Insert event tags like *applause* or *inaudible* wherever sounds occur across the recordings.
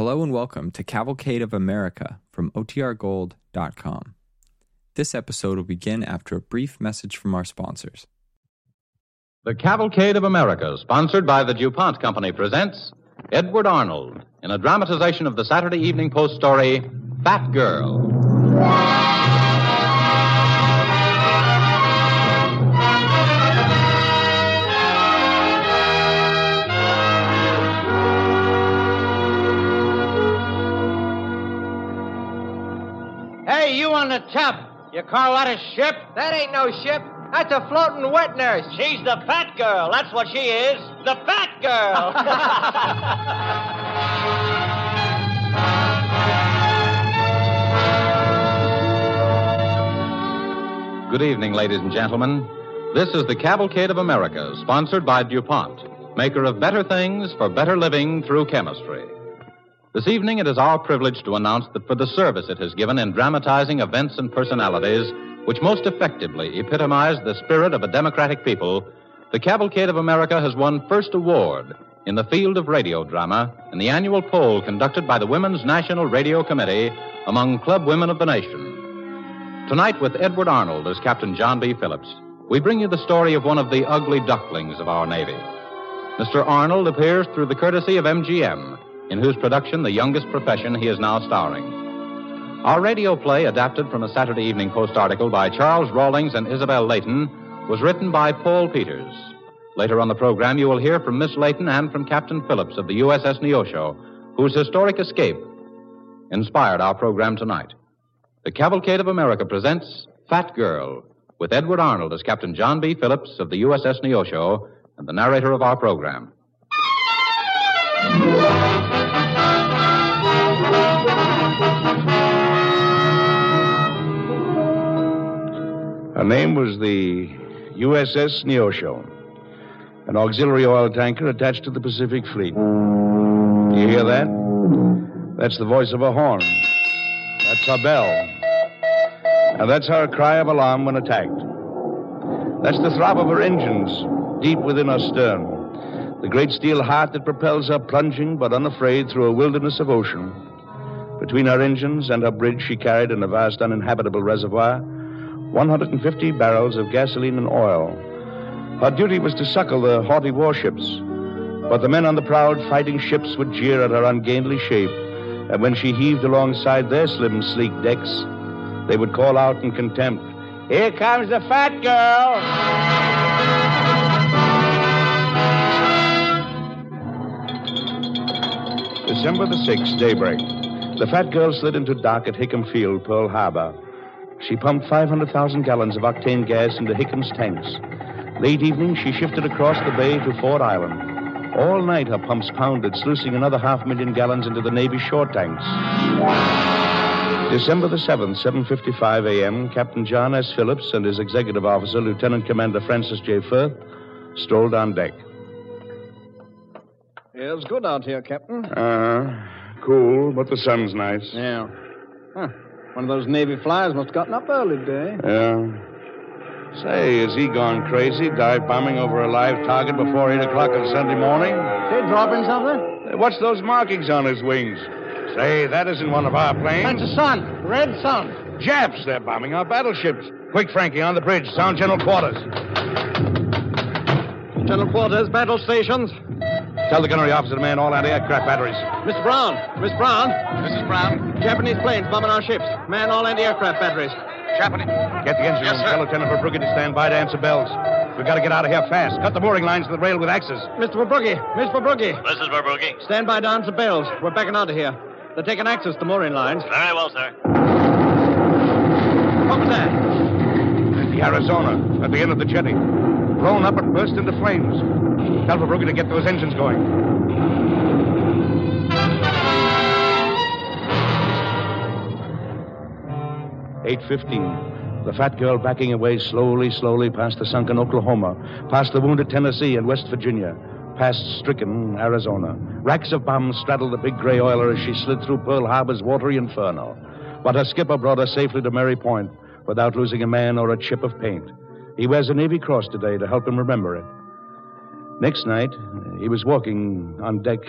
Hello and welcome to Cavalcade of America from OTRGold.com. This episode will begin after a brief message from our sponsors. The Cavalcade of America, sponsored by the DuPont Company, presents Edward Arnold in a dramatization of the Saturday Evening Post story, Fat Girl. The top. You call that a ship? That ain't no ship. That's a floating wet nurse. She's the fat girl. That's what she is. The fat girl. *laughs* Good evening, ladies and gentlemen. This is the Cavalcade of America, sponsored by DuPont, maker of better things for better living through chemistry. This evening, it is our privilege to announce that for the service it has given in dramatizing events and personalities which most effectively epitomize the spirit of a democratic people, the Cavalcade of America has won first award in the field of radio drama in the annual poll conducted by the Women's National Radio Committee among club women of the nation. Tonight, with Edward Arnold as Captain John B. Phillips, we bring you the story of one of the ugly ducklings of our Navy. Mr. Arnold appears through the courtesy of MGM, in whose production, The Youngest Profession, he is now starring. Our radio play, adapted from a Saturday Evening Post article by Charles Rawlings and Isabel Leighton, was written by Paul Peters. Later on the program, you will hear from Miss Leighton and from Captain Phillips of the USS Neosho, whose historic escape inspired our program tonight. The Cavalcade of America presents Fat Girl, with Edward Arnold as Captain John B. Phillips of the USS Neosho and the narrator of our program. Her name was the USS Neosho, an auxiliary oil tanker attached to the Pacific Fleet. You hear that? That's the voice of a horn. That's her bell. And that's her cry of alarm when attacked. That's the throb of her engines deep within her stern. The great steel heart that propels her plunging but unafraid through a wilderness of ocean. Between her engines and her bridge, she carried in a vast uninhabitable reservoir 150 barrels of gasoline and oil. Her duty was to succor the haughty warships. But the men on the proud fighting ships would jeer at her ungainly shape, and when she heaved alongside their slim, sleek decks, they would call out in contempt, Here comes the fat girl! December the 6th, daybreak. The fat girl slid into dock at Hickam Field, Pearl Harbor. She pumped 500,000 gallons of octane gas into Hickam's tanks. Late evening, she shifted across the bay to Ford Island. All night, her pumps pounded, sluicing another half million gallons into the Navy shore tanks. December the 7th, 7.55 a.m., Captain John S. Phillips and his executive officer, Lieutenant Commander Francis J. Firth, strolled on deck. It's good out here, Captain. Uh-huh. Cool, but the sun's nice. Yeah. Huh. One of those Navy flyers must have gotten up early today. Yeah. Say, is he gone crazy, dive bombing over a live target before 8 o'clock on Sunday morning? They dropping something? What's those markings on his wings? Say, that isn't one of our planes. That's the sun. Red sun. Japs. They're bombing our battleships. Quick, Frankie, on the bridge. Sound general quarters. General quarters, battle stations. Tell the gunnery officer to man all anti-aircraft batteries. Mr. Brown. Miss Brown. Mrs. Brown. Japanese planes bombing our ships. Man all anti-aircraft batteries. Japanese. Get the engine Yes, room. sir. Tell Lieutenant Verbrugge to stand by to answer bells. We've got to get out of here fast. Cut the mooring lines to the rail with axes. Mr. Verbrugge. Miss Verbrugge. Mrs. is Verbrugge. Stand by to answer bells. We're backing out of here. They're taking access to the mooring lines. Very well, sir. What was that? The Arizona, at the end of the jetty. Blown up and burst into flames. Tell Verbrugge to get those engines going. Eight fifteen. The fat girl backing away slowly, slowly past the sunken Oklahoma, past the wounded Tennessee and West Virginia, past stricken Arizona. Racks of bombs straddled the big gray oiler as she slid through Pearl Harbor's watery inferno. But her skipper brought her safely to Merry Point without losing a man or a chip of paint. He wears a Navy Cross today to help him remember it. Next night, he was walking on deck.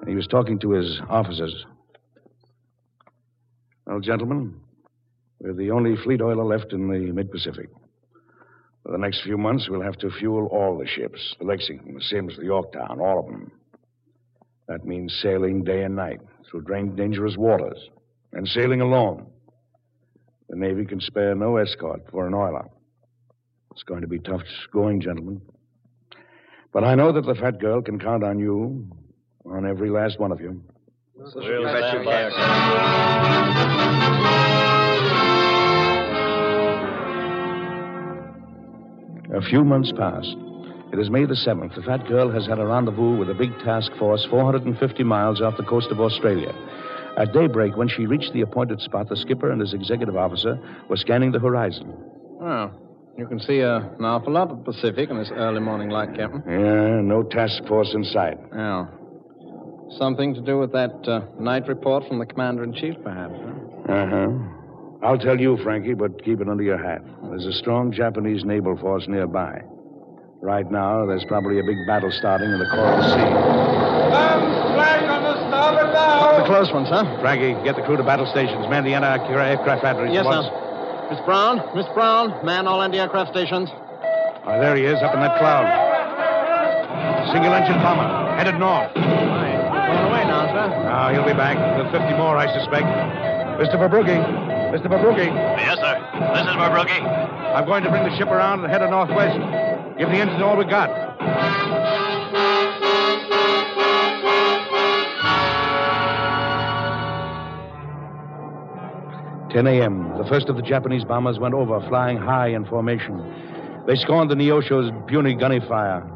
and he was talking to his officers. Well, gentlemen, we're the only fleet oiler left in the mid Pacific. For the next few months, we'll have to fuel all the ships the Lexington, the Sims, the Yorktown, all of them. That means sailing day and night through dangerous waters and sailing alone. The Navy can spare no escort for an oiler. It's going to be tough going, gentlemen. But I know that the fat girl can count on you, on every last one of you. We'll bet you can. A few months pass. It is May the 7th. The fat girl has had a rendezvous with a big task force 450 miles off the coast of Australia. At daybreak, when she reached the appointed spot, the skipper and his executive officer were scanning the horizon. Oh, you can see uh, an awful lot of Pacific in this early morning light, Captain. Yeah, no task force in sight. Yeah. Something to do with that uh, night report from the commander in chief, perhaps. Huh? Uh huh. I'll tell you, Frankie, but keep it under your hat. There's a strong Japanese naval force nearby. Right now, there's probably a big battle starting in the Coral Sea. flag on the starboard bow. The close ones, huh? Frankie, get the crew to battle stations. Man the anti-aircraft batteries. Yes, sir. Miss Brown, Miss Brown, man all anti-aircraft stations. Oh, there he is, up in that cloud. Single engine bomber, headed north. Why, going away now, sir. Now, he'll be back. With 50 more, I suspect. Mr. Verbrugge. Mr. Verbrugge. Yes, sir. This is Verbrugge. I'm going to bring the ship around and head her northwest. Give the engines all we got. 10 a.m. The first of the Japanese bombers went over, flying high in formation. They scorned the Neosho's puny gunny fire,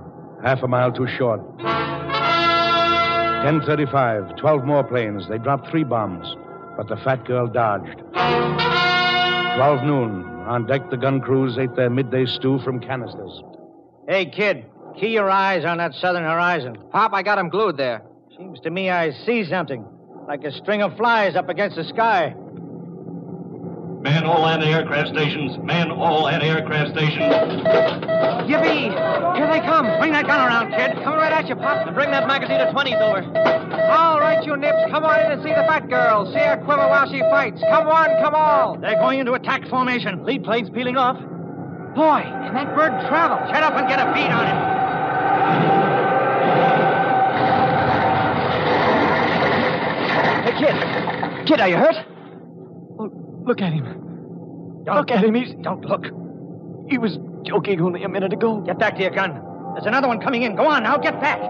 half a mile too short. 10:35, 12 more planes. They dropped three bombs, but the fat girl dodged. 12 noon. On deck, the gun crews ate their midday stew from canisters. Hey, kid, key your eyes on that southern horizon. Pop, I got him glued there. Seems to me I see something. Like a string of flies up against the sky. Man all anti-aircraft stations. Man all anti-aircraft stations. Yippee! Here they come. Bring that gun around, kid. Coming right at you, Pop. And bring that magazine of 20s over. All right, you nips. Come on in and see the fat girl. See her quiver while she fights. Come on, come on. They're going into attack formation. Lead plane's peeling off. Boy, can that bird travel? Shut up and get a beat on it. Hey, kid. Kid, are you hurt? Look at him. Don't Look at him. He's. Don't look. He was joking only a minute ago. Get back to your gun. There's another one coming in. Go on now, get back.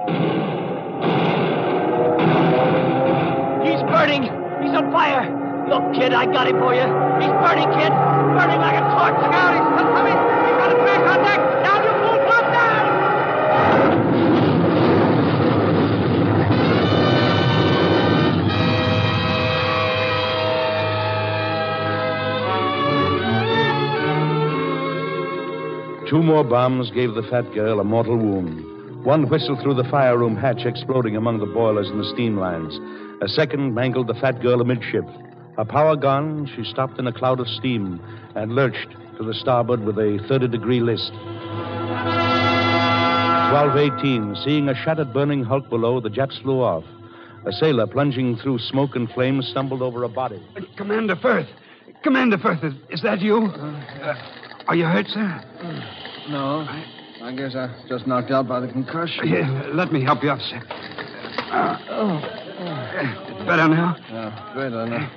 He's burning. He's on fire. Look, kid, I got him for you. He's burning, kid. Burning like a torch. Look out, he's still coming. He's got a crash on deck. Two more bombs gave the fat girl a mortal wound. One whistled through the fire room hatch, exploding among the boilers and the steam lines. A second mangled the fat girl amidship. Her power gone, she stopped in a cloud of steam and lurched to the starboard with a 30 degree list. 1218, seeing a shattered burning hulk below, the Japs flew off. A sailor plunging through smoke and flames stumbled over a body. Commander Firth. Commander Firth, is, is that you? Uh, are you hurt, sir? No. I guess I just knocked out by the concussion. Yeah, let me help you up, sir. Uh, uh, better now? Yeah, better now.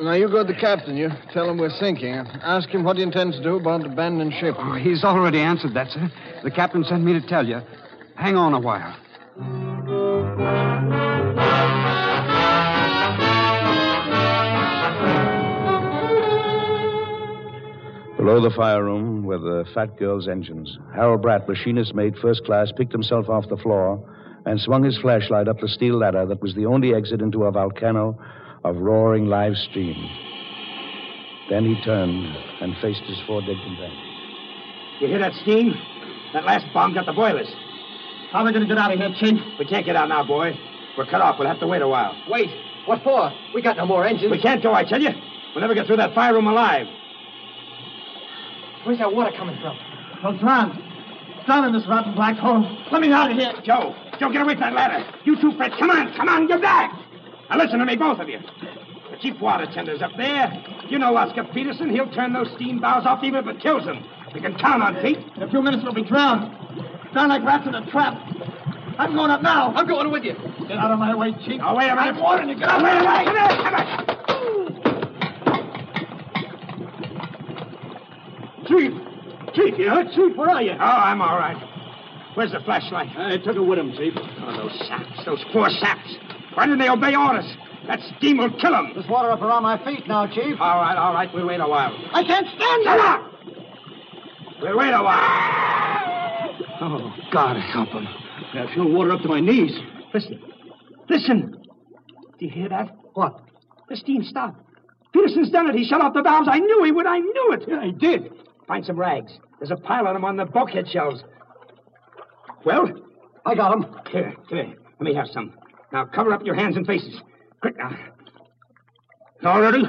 Now, you go to the captain. You tell him we're sinking. Ask him what he intends to do about abandoning ship. Oh, he's already answered that, sir. The captain sent me to tell you. Hang on a while. Below the fire room were the fat girl's engines. Harold Bratt, machinist mate first class, picked himself off the floor and swung his flashlight up the steel ladder that was the only exit into a volcano of roaring live steam. Then he turned and faced his four dead companions. You hear that steam? That last bomb got the boilers. How are we going to get out of here, Chin? We can't get out now, boy. We're cut off. We'll have to wait a while. Wait. What for? We got no more engines. We can't go, I tell you. We'll never get through that fire room alive. Where's that water coming from? Well, drown. Drown in this rotten black hole. Let me out of here. Joe, Joe, get away from that ladder. You two, Fred, come on, come on, you're back. Now listen to me, both of you. The chief water tender's up there. You know Oscar Peterson. He'll turn those steam bows off even if it kills him. You can count on Pete. In a few minutes we'll be drowned. Drowned like rats in a trap. I'm going up now. I'm going with you. Get out of my way, Chief. Oh, wait a minute. I'm warning you. Get out of my way. Come here, come on. Chief! Chief, you hurt? Chief, where are you? Oh, I'm all right. Where's the flashlight? Uh, I took it with him, Chief. Oh, those saps, those poor saps. Why didn't they obey orders? That steam will kill them. There's water up around my feet now, Chief. All right, all right. We'll wait a while. I can't stand Shut it. up! We'll wait a while. Oh, God, help him. I feel water up to my knees. Listen. Listen. Do you hear that? What? The steam stopped. Peterson's done it. He shut off the valves. I knew he would. I knew it. Yeah, he did. Find some rags. There's a pile of them on the bulkhead shelves. Well, I got him. here, come here. Let me have some. Now cover up your hands and faces. Quick now. All ready?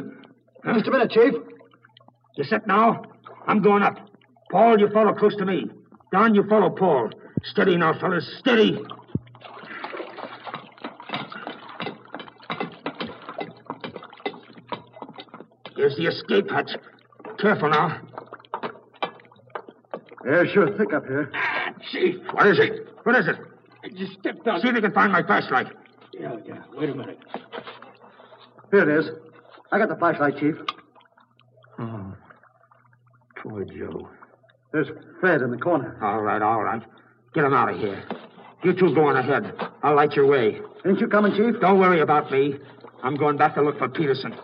Huh? Just a minute, Chief. You set now? I'm going up. Paul, you follow close to me. Don, you follow Paul. Steady now, fellas. Steady. Here's the escape hatch. Careful now. Air's sure thick up here. Chief, what is it? What is it? I just stepped out. See if you can find my flashlight. Yeah, yeah. Wait a minute. Here it is. I got the flashlight, Chief. Oh, poor Joe. There's Fred in the corner. All right, all right. Get him out of here. You two go on ahead. I'll light your way. Ain't you coming, Chief? Don't worry about me. I'm going back to look for Peterson.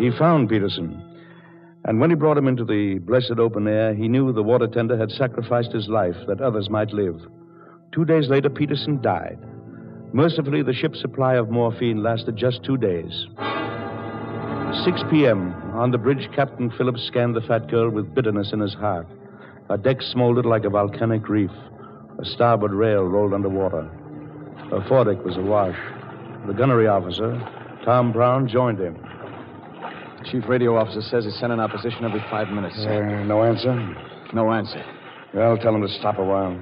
He found Peterson. And when he brought him into the blessed open air, he knew the water tender had sacrificed his life that others might live. Two days later, Peterson died. Mercifully, the ship's supply of morphine lasted just two days. 6 p.m. On the bridge, Captain Phillips scanned the fat girl with bitterness in his heart. Her deck smoldered like a volcanic reef. A starboard rail rolled underwater. Her foredeck was awash. The gunnery officer, Tom Brown, joined him. Chief radio officer says he's sending our position every five minutes. Uh, no answer? No answer. Well, tell him to stop a while.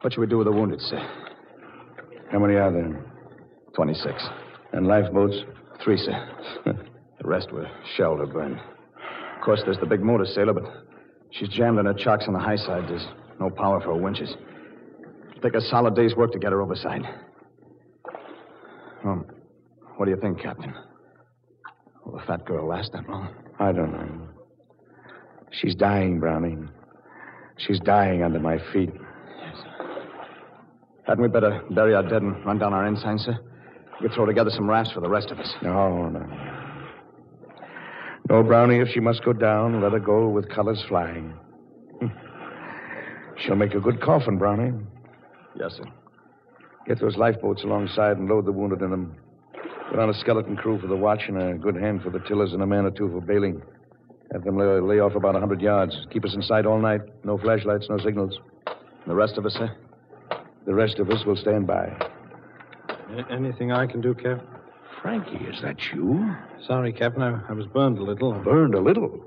What should we do with the wounded, sir? How many are there? 26. And lifeboats? Three, sir. *laughs* the rest were shelled or burned. Of course, there's the big motor sailor, but she's jammed in her chocks on the high side. There's no power for her winches. It'll take a solid day's work to get her overside. Well, what do you think, Captain? Fat girl last that long? I don't know. She's dying, Brownie. She's dying under my feet. Yes. Hadn't we better bury our dead and run down our ensign, sir? We could throw together some rafts for the rest of us. No, no. No, Brownie, if she must go down, let her go with colors flying. *laughs* She'll make a good coffin, Brownie. Yes, sir. Get those lifeboats alongside and load the wounded in them. Put on a skeleton crew for the watch and a good hand for the tillers and a man or two for bailing. Have them lay, lay off about a 100 yards. Keep us in sight all night. No flashlights, no signals. The rest of us, sir? The rest of us will stand by. Anything I can do, Cap? Frankie, is that you? Sorry, Captain. I, I was burned a little. Burned a little.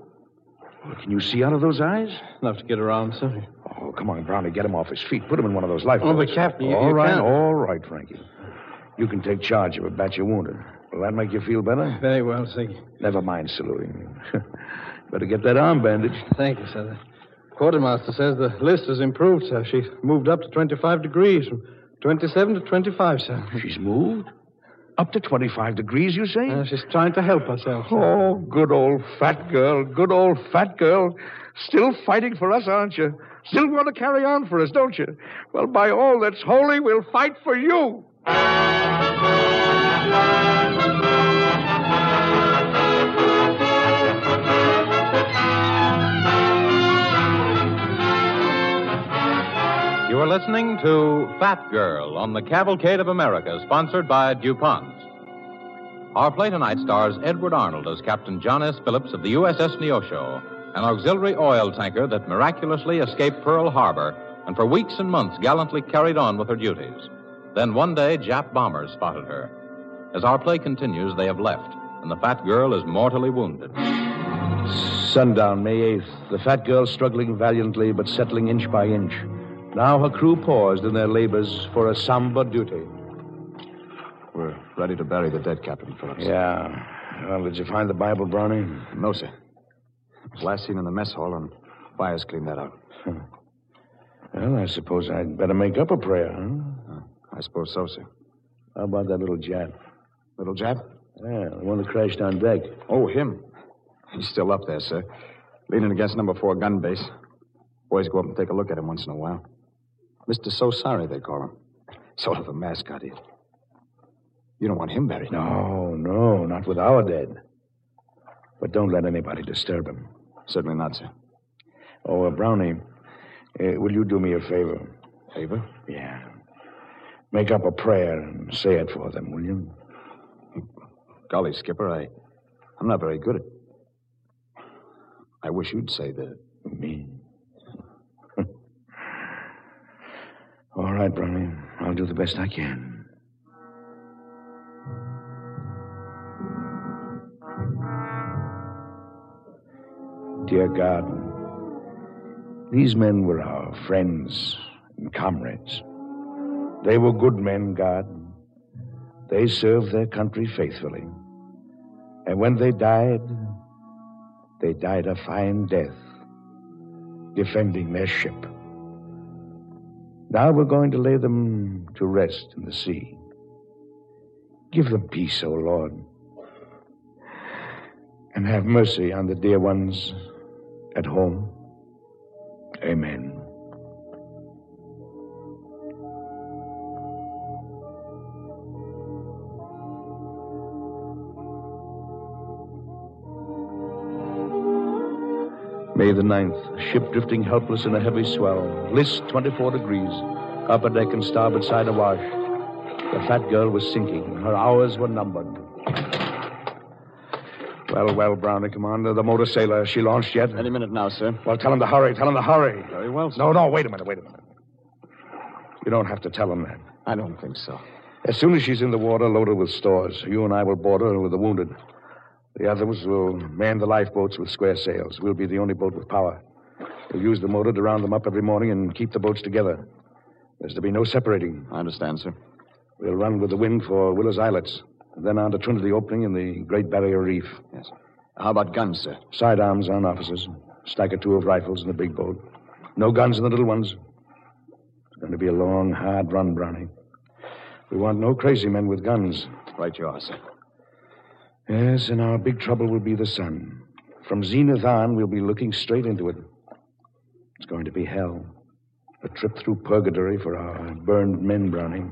Well, can you see out of those eyes? Enough to get around, sir. Oh, come on, Brownie. Get him off his feet. Put him in one of those lifeboats. Oh, but, Captain, you- All you right, can't. all right, Frankie. You can take charge of a batch of wounded. Will that make you feel better? Very well, you. Never mind saluting. *laughs* Better get that arm bandaged. Thank you, sir. The quartermaster says the list has improved, sir. She's moved up to 25 degrees from 27 to 25, sir. She's moved? Up to 25 degrees, you say? Uh, she's trying to help herself, sir. Oh, good old fat girl. Good old fat girl. Still fighting for us, aren't you? Still want to carry on for us, don't you? Well, by all that's holy, we'll fight for you. You are listening to Fat Girl on the Cavalcade of America, sponsored by DuPont. Our play tonight stars Edward Arnold as Captain John S. Phillips of the USS Neosho, an auxiliary oil tanker that miraculously escaped Pearl Harbor and for weeks and months gallantly carried on with her duties. Then one day, Jap bombers spotted her. As our play continues, they have left, and the fat girl is mortally wounded. Sundown, May 8th. The fat girl struggling valiantly but settling inch by inch. Now her crew paused in their labors for a somber duty. We're ready to bury the dead, Captain Phillips. Yeah. Well, did you find the Bible, Brownie? No, sir. It was last seen in the mess hall, and Byers cleaned that out. *laughs* Well, I suppose I'd better make up a prayer, huh? I suppose so, sir. How about that little Jap? Little Jap? Yeah, the one that crashed on deck. Oh, him. He's still up there, sir. Leaning against number four gun base. Boys go up and take a look at him once in a while. Mr. So Sorry, they call him. Sort of a mascot. He... You don't want him buried. No, no, not with our dead. But don't let anybody disturb him. Certainly not, sir. Oh, uh, Brownie, uh, will you do me a favor? Favor? Yeah. Make up a prayer and say it for them, will you? Golly, Skipper, I, I'm not very good at. I wish you'd say the. Me? *laughs* All right, Brownie. I'll do the best I can. Dear God, these men were our friends and comrades. They were good men, God. They served their country faithfully. And when they died, they died a fine death, defending their ship. Now we're going to lay them to rest in the sea. Give them peace, O Lord. And have mercy on the dear ones at home. Amen. May the 9th, ship drifting helpless in a heavy swell. List 24 degrees. Upper deck and starboard side awash. The fat girl was sinking. Her hours were numbered. Well, well, Brownie, Commander. The motor sailor. She launched yet? Any minute now, sir. Well, tell him to hurry. Tell him to hurry. Very well, sir. No, no, wait a minute, wait a minute. You don't have to tell him that. I don't think so. As soon as she's in the water, load her with stores. You and I will board her with the wounded. The others will man the lifeboats with square sails. We'll be the only boat with power. We'll use the motor to round them up every morning and keep the boats together. There's to be no separating. I understand, sir. We'll run with the wind for Willis Islets, and then on to Trinity Opening in the Great Barrier Reef. Yes. How about guns, sir? Sidearms on officers. Stack or two of rifles in the big boat. No guns in the little ones. It's going to be a long, hard run, Brownie. We want no crazy men with guns. Right you are, sir. Yes, and our big trouble will be the sun. From zenith on, we'll be looking straight into it. It's going to be hell. A trip through purgatory for our burned men, Brownie.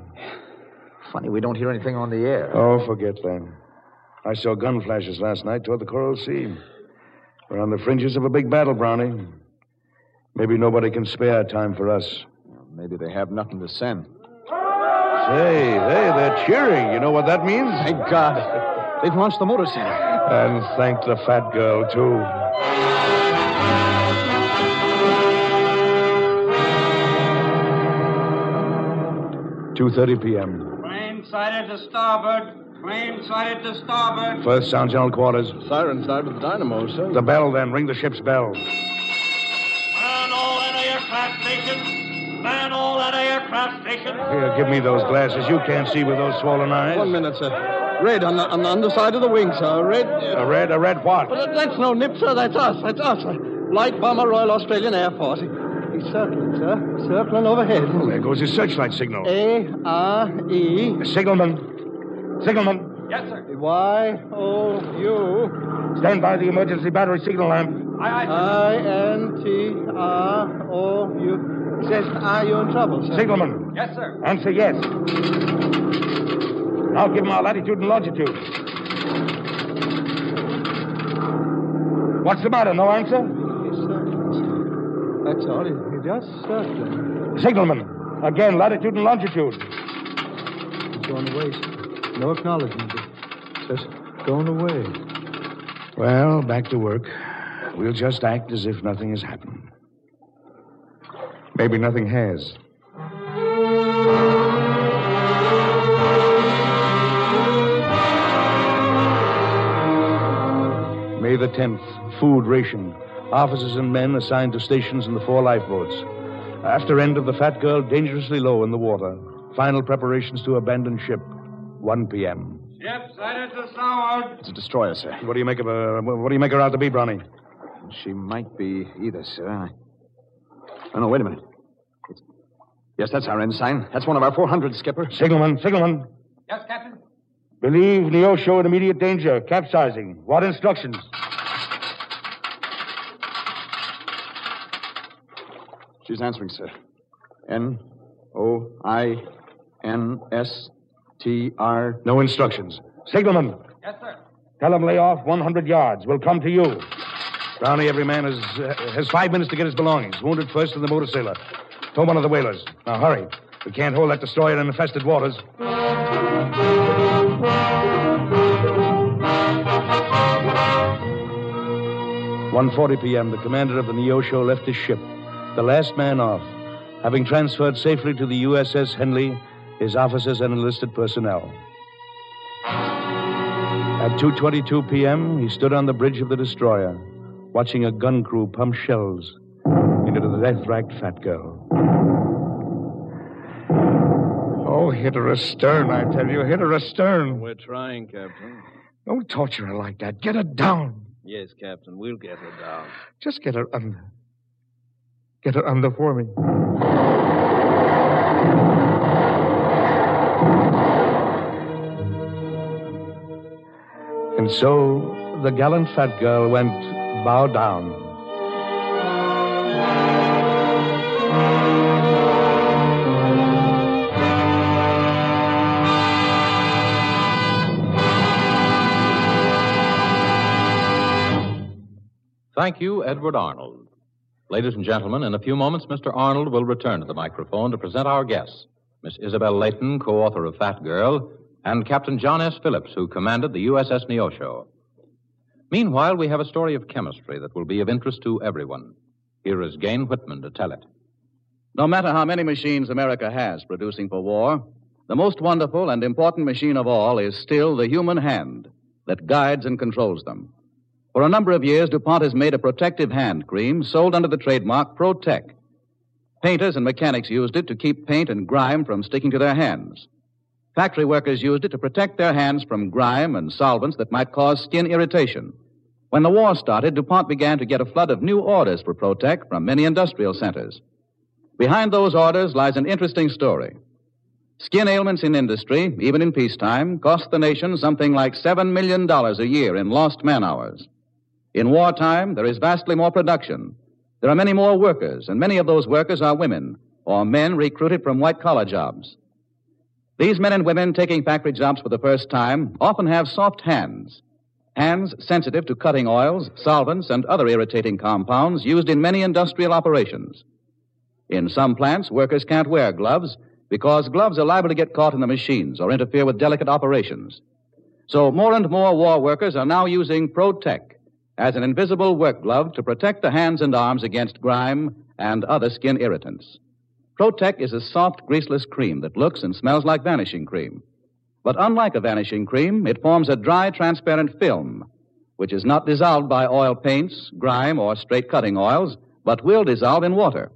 Funny we don't hear anything on the air. Oh, forget that. I saw gun flashes last night toward the Coral Sea. We're on the fringes of a big battle, Brownie. Maybe nobody can spare time for us. Maybe they have nothing to send. Say, hey, they're cheering. You know what that means? Thank God. They've launched the motor sailor. And thank the fat girl, too. 2.30 p.m. Plane sighted to starboard. Plane sighted to starboard. First sound general quarters. Siren with the dynamo, sir. The bell, then. Ring the ship's bell. Man all at aircraft station. Man all at aircraft station. Here, give me those glasses. You can't see with those swollen eyes. One minute, sir. Red on the, on the underside of the wing, sir. Red. A red, a red what? But that's no nip, sir. That's us. That's us. Light bomber, Royal Australian Air Force. He's circling, sir. Circling overhead. Well, there goes his searchlight signal. A R E. Signalman. Signalman. Yes, sir. Y O U. Stand by the emergency battery signal lamp. Aye, aye. I N T R O U. Says, are you in trouble, sir? Signalman. Yes, sir. Answer yes. Now give him our latitude and longitude. What's the matter? No answer? Sir. That's all. He, he just circling. Signalman. Again, latitude and longitude. He's going away, sir. No acknowledgement. Just going away. Well, back to work. We'll just act as if nothing has happened. Maybe nothing has. May the 10th, food ration. Officers and men assigned to stations in the four lifeboats. After end of the Fat Girl dangerously low in the water. Final preparations to abandon ship. 1 p.m. Ship sighted to starboard. It's a destroyer, sir. What do you make of her? What do you make her out to be, Brownie? She might be either, sir. I... Oh, no, wait a minute. It's... Yes, that's our ensign. That's one of our 400, Skipper. Signalman, signalman. Yes, Captain. Believe Neosho in immediate danger. Capsizing. What instructions? She's answering, sir. N O I N S T R. No instructions. Signalman. Yes, sir. Tell them lay off 100 yards. We'll come to you. Brownie, every man has, uh, has five minutes to get his belongings. Wounded first in the motor sailor. Tow one of the whalers. Now, hurry. We can't hold that destroyer in infested waters. 1.40 p.m., the commander of the Neosho left his ship, the last man off, having transferred safely to the USS Henley his officers and enlisted personnel. At 2.22 p.m., he stood on the bridge of the destroyer, watching a gun crew pump shells into the death-racked fat girl. Oh, hit her astern, I tell you. Hit her astern. We're trying, Captain. Don't torture her like that. Get her down. Yes, Captain. We'll get her down. Just get her under. Get her under for me. And so the gallant fat girl went bow down. Thank you, Edward Arnold. Ladies and gentlemen, in a few moments, Mr. Arnold will return to the microphone to present our guests, Miss Isabel Leighton, co author of Fat Girl, and Captain John S. Phillips, who commanded the USS Neosho. Meanwhile, we have a story of chemistry that will be of interest to everyone. Here is Gayne Whitman to tell it. No matter how many machines America has producing for war, the most wonderful and important machine of all is still the human hand that guides and controls them. For a number of years, DuPont has made a protective hand cream sold under the trademark ProTech. Painters and mechanics used it to keep paint and grime from sticking to their hands. Factory workers used it to protect their hands from grime and solvents that might cause skin irritation. When the war started, DuPont began to get a flood of new orders for Protec from many industrial centers. Behind those orders lies an interesting story. Skin ailments in industry, even in peacetime, cost the nation something like $7 million a year in lost man hours. In wartime, there is vastly more production. There are many more workers, and many of those workers are women or men recruited from white collar jobs. These men and women taking factory jobs for the first time often have soft hands, hands sensitive to cutting oils, solvents, and other irritating compounds used in many industrial operations. In some plants, workers can't wear gloves because gloves are liable to get caught in the machines or interfere with delicate operations. So more and more war workers are now using ProTech as an invisible work glove to protect the hands and arms against grime and other skin irritants. Protec is a soft, greaseless cream that looks and smells like vanishing cream. But unlike a vanishing cream, it forms a dry, transparent film, which is not dissolved by oil paints, grime, or straight cutting oils, but will dissolve in water.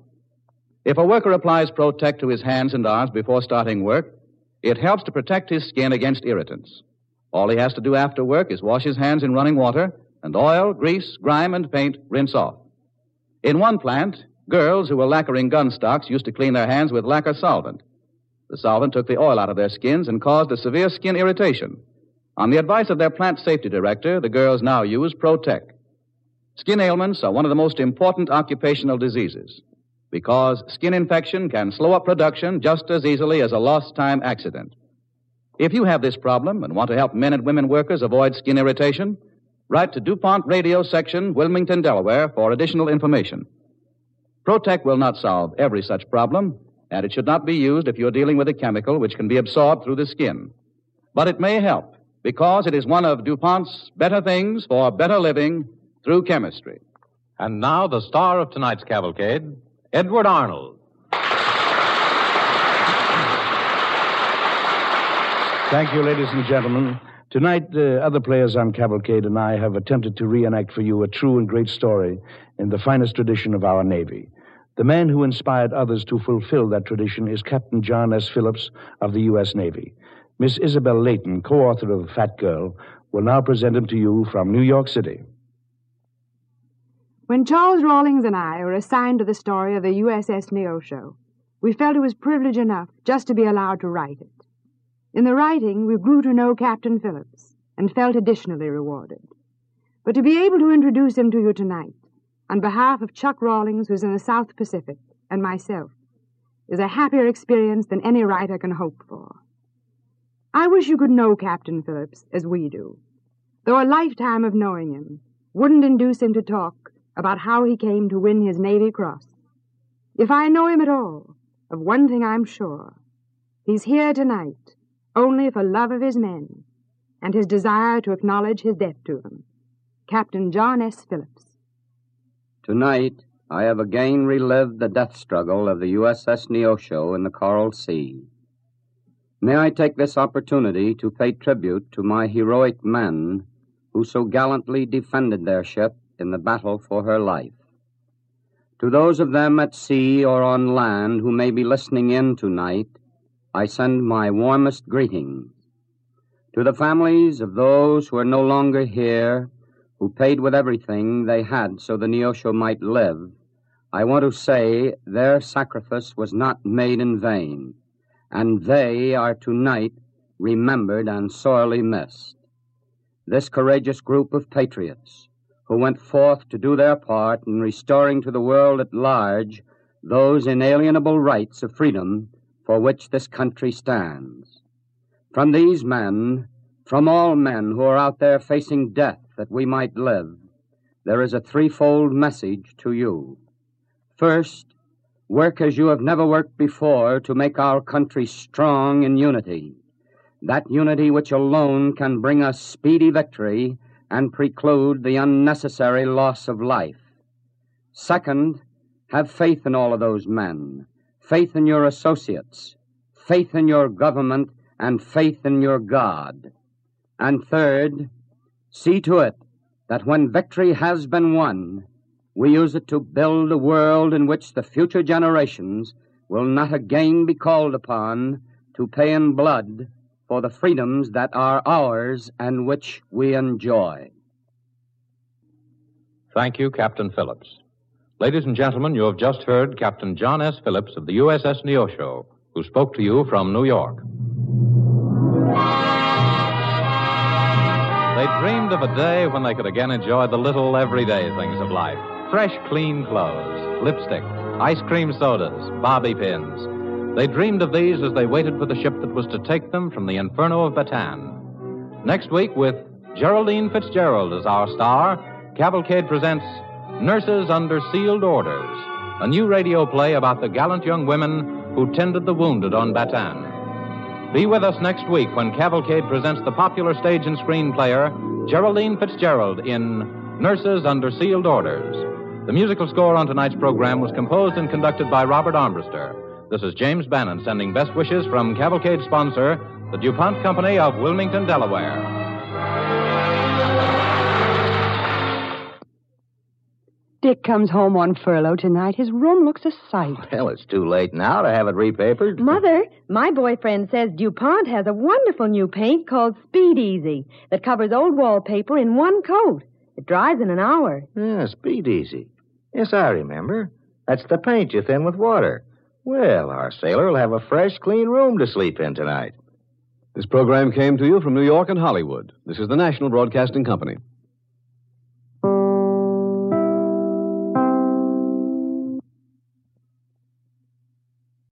If a worker applies Protec to his hands and arms before starting work, it helps to protect his skin against irritants. All he has to do after work is wash his hands in running water and oil, grease, grime, and paint rinse off. In one plant, girls who were lacquering gun stocks used to clean their hands with lacquer solvent. The solvent took the oil out of their skins and caused a severe skin irritation. On the advice of their plant safety director, the girls now use Protec. Skin ailments are one of the most important occupational diseases because skin infection can slow up production just as easily as a lost time accident. If you have this problem and want to help men and women workers avoid skin irritation, Write to DuPont Radio Section, Wilmington, Delaware, for additional information. Protec will not solve every such problem, and it should not be used if you're dealing with a chemical which can be absorbed through the skin. But it may help because it is one of DuPont's better things for better living through chemistry. And now, the star of tonight's cavalcade, Edward Arnold. Thank you, ladies and gentlemen. Tonight, uh, other players on Cavalcade and I have attempted to reenact for you a true and great story in the finest tradition of our Navy. The man who inspired others to fulfill that tradition is Captain John S. Phillips of the U.S. Navy. Miss Isabel Leighton, co author of Fat Girl, will now present him to you from New York City. When Charles Rawlings and I were assigned to the story of the USS Neosho, we felt it was privilege enough just to be allowed to write it. In the writing, we grew to know Captain Phillips and felt additionally rewarded. But to be able to introduce him to you tonight, on behalf of Chuck Rawlings, who's in the South Pacific, and myself, is a happier experience than any writer can hope for. I wish you could know Captain Phillips as we do, though a lifetime of knowing him wouldn't induce him to talk about how he came to win his Navy Cross. If I know him at all, of one thing I'm sure. He's here tonight only for love of his men and his desire to acknowledge his debt to them. Captain John S. Phillips. Tonight, I have again relived the death struggle of the USS Neosho in the Coral Sea. May I take this opportunity to pay tribute to my heroic men who so gallantly defended their ship in the battle for her life. To those of them at sea or on land who may be listening in tonight, I send my warmest greetings. To the families of those who are no longer here, who paid with everything they had so the Neosho might live, I want to say their sacrifice was not made in vain, and they are tonight remembered and sorely missed. This courageous group of patriots, who went forth to do their part in restoring to the world at large those inalienable rights of freedom for which this country stands. From these men, from all men who are out there facing death that we might live, there is a threefold message to you. First, work as you have never worked before to make our country strong in unity, that unity which alone can bring us speedy victory and preclude the unnecessary loss of life. Second, have faith in all of those men faith in your associates, faith in your government, and faith in your God. And third, see to it that when victory has been won, we use it to build a world in which the future generations will not again be called upon to pay in blood for the freedoms that are ours and which we enjoy. Thank you, Captain Phillips. Ladies and gentlemen, you have just heard Captain John S. Phillips of the USS Neosho, who spoke to you from New York. They dreamed of a day when they could again enjoy the little everyday things of life fresh, clean clothes, lipstick, ice cream sodas, bobby pins. They dreamed of these as they waited for the ship that was to take them from the inferno of Bataan. Next week, with Geraldine Fitzgerald as our star, Cavalcade presents Nurses Under Sealed Orders, a new radio play about the gallant young women who tended the wounded on Bataan. Be with us next week when Cavalcade presents the popular stage and screen player Geraldine Fitzgerald in Nurses Under Sealed Orders. The musical score on tonight's program was composed and conducted by Robert Armbruster. This is James Bannon sending best wishes from Cavalcade sponsor, the DuPont Company of Wilmington, Delaware. Dick comes home on furlough tonight. His room looks a sight. Well, it's too late now to have it repapered. Mother, my boyfriend says DuPont has a wonderful new paint called Speed Easy that covers old wallpaper in one coat. It dries in an hour. Yeah, Speed Easy. Yes, I remember. That's the paint you thin with water. Well, our sailor will have a fresh, clean room to sleep in tonight. This program came to you from New York and Hollywood. This is the National Broadcasting Company.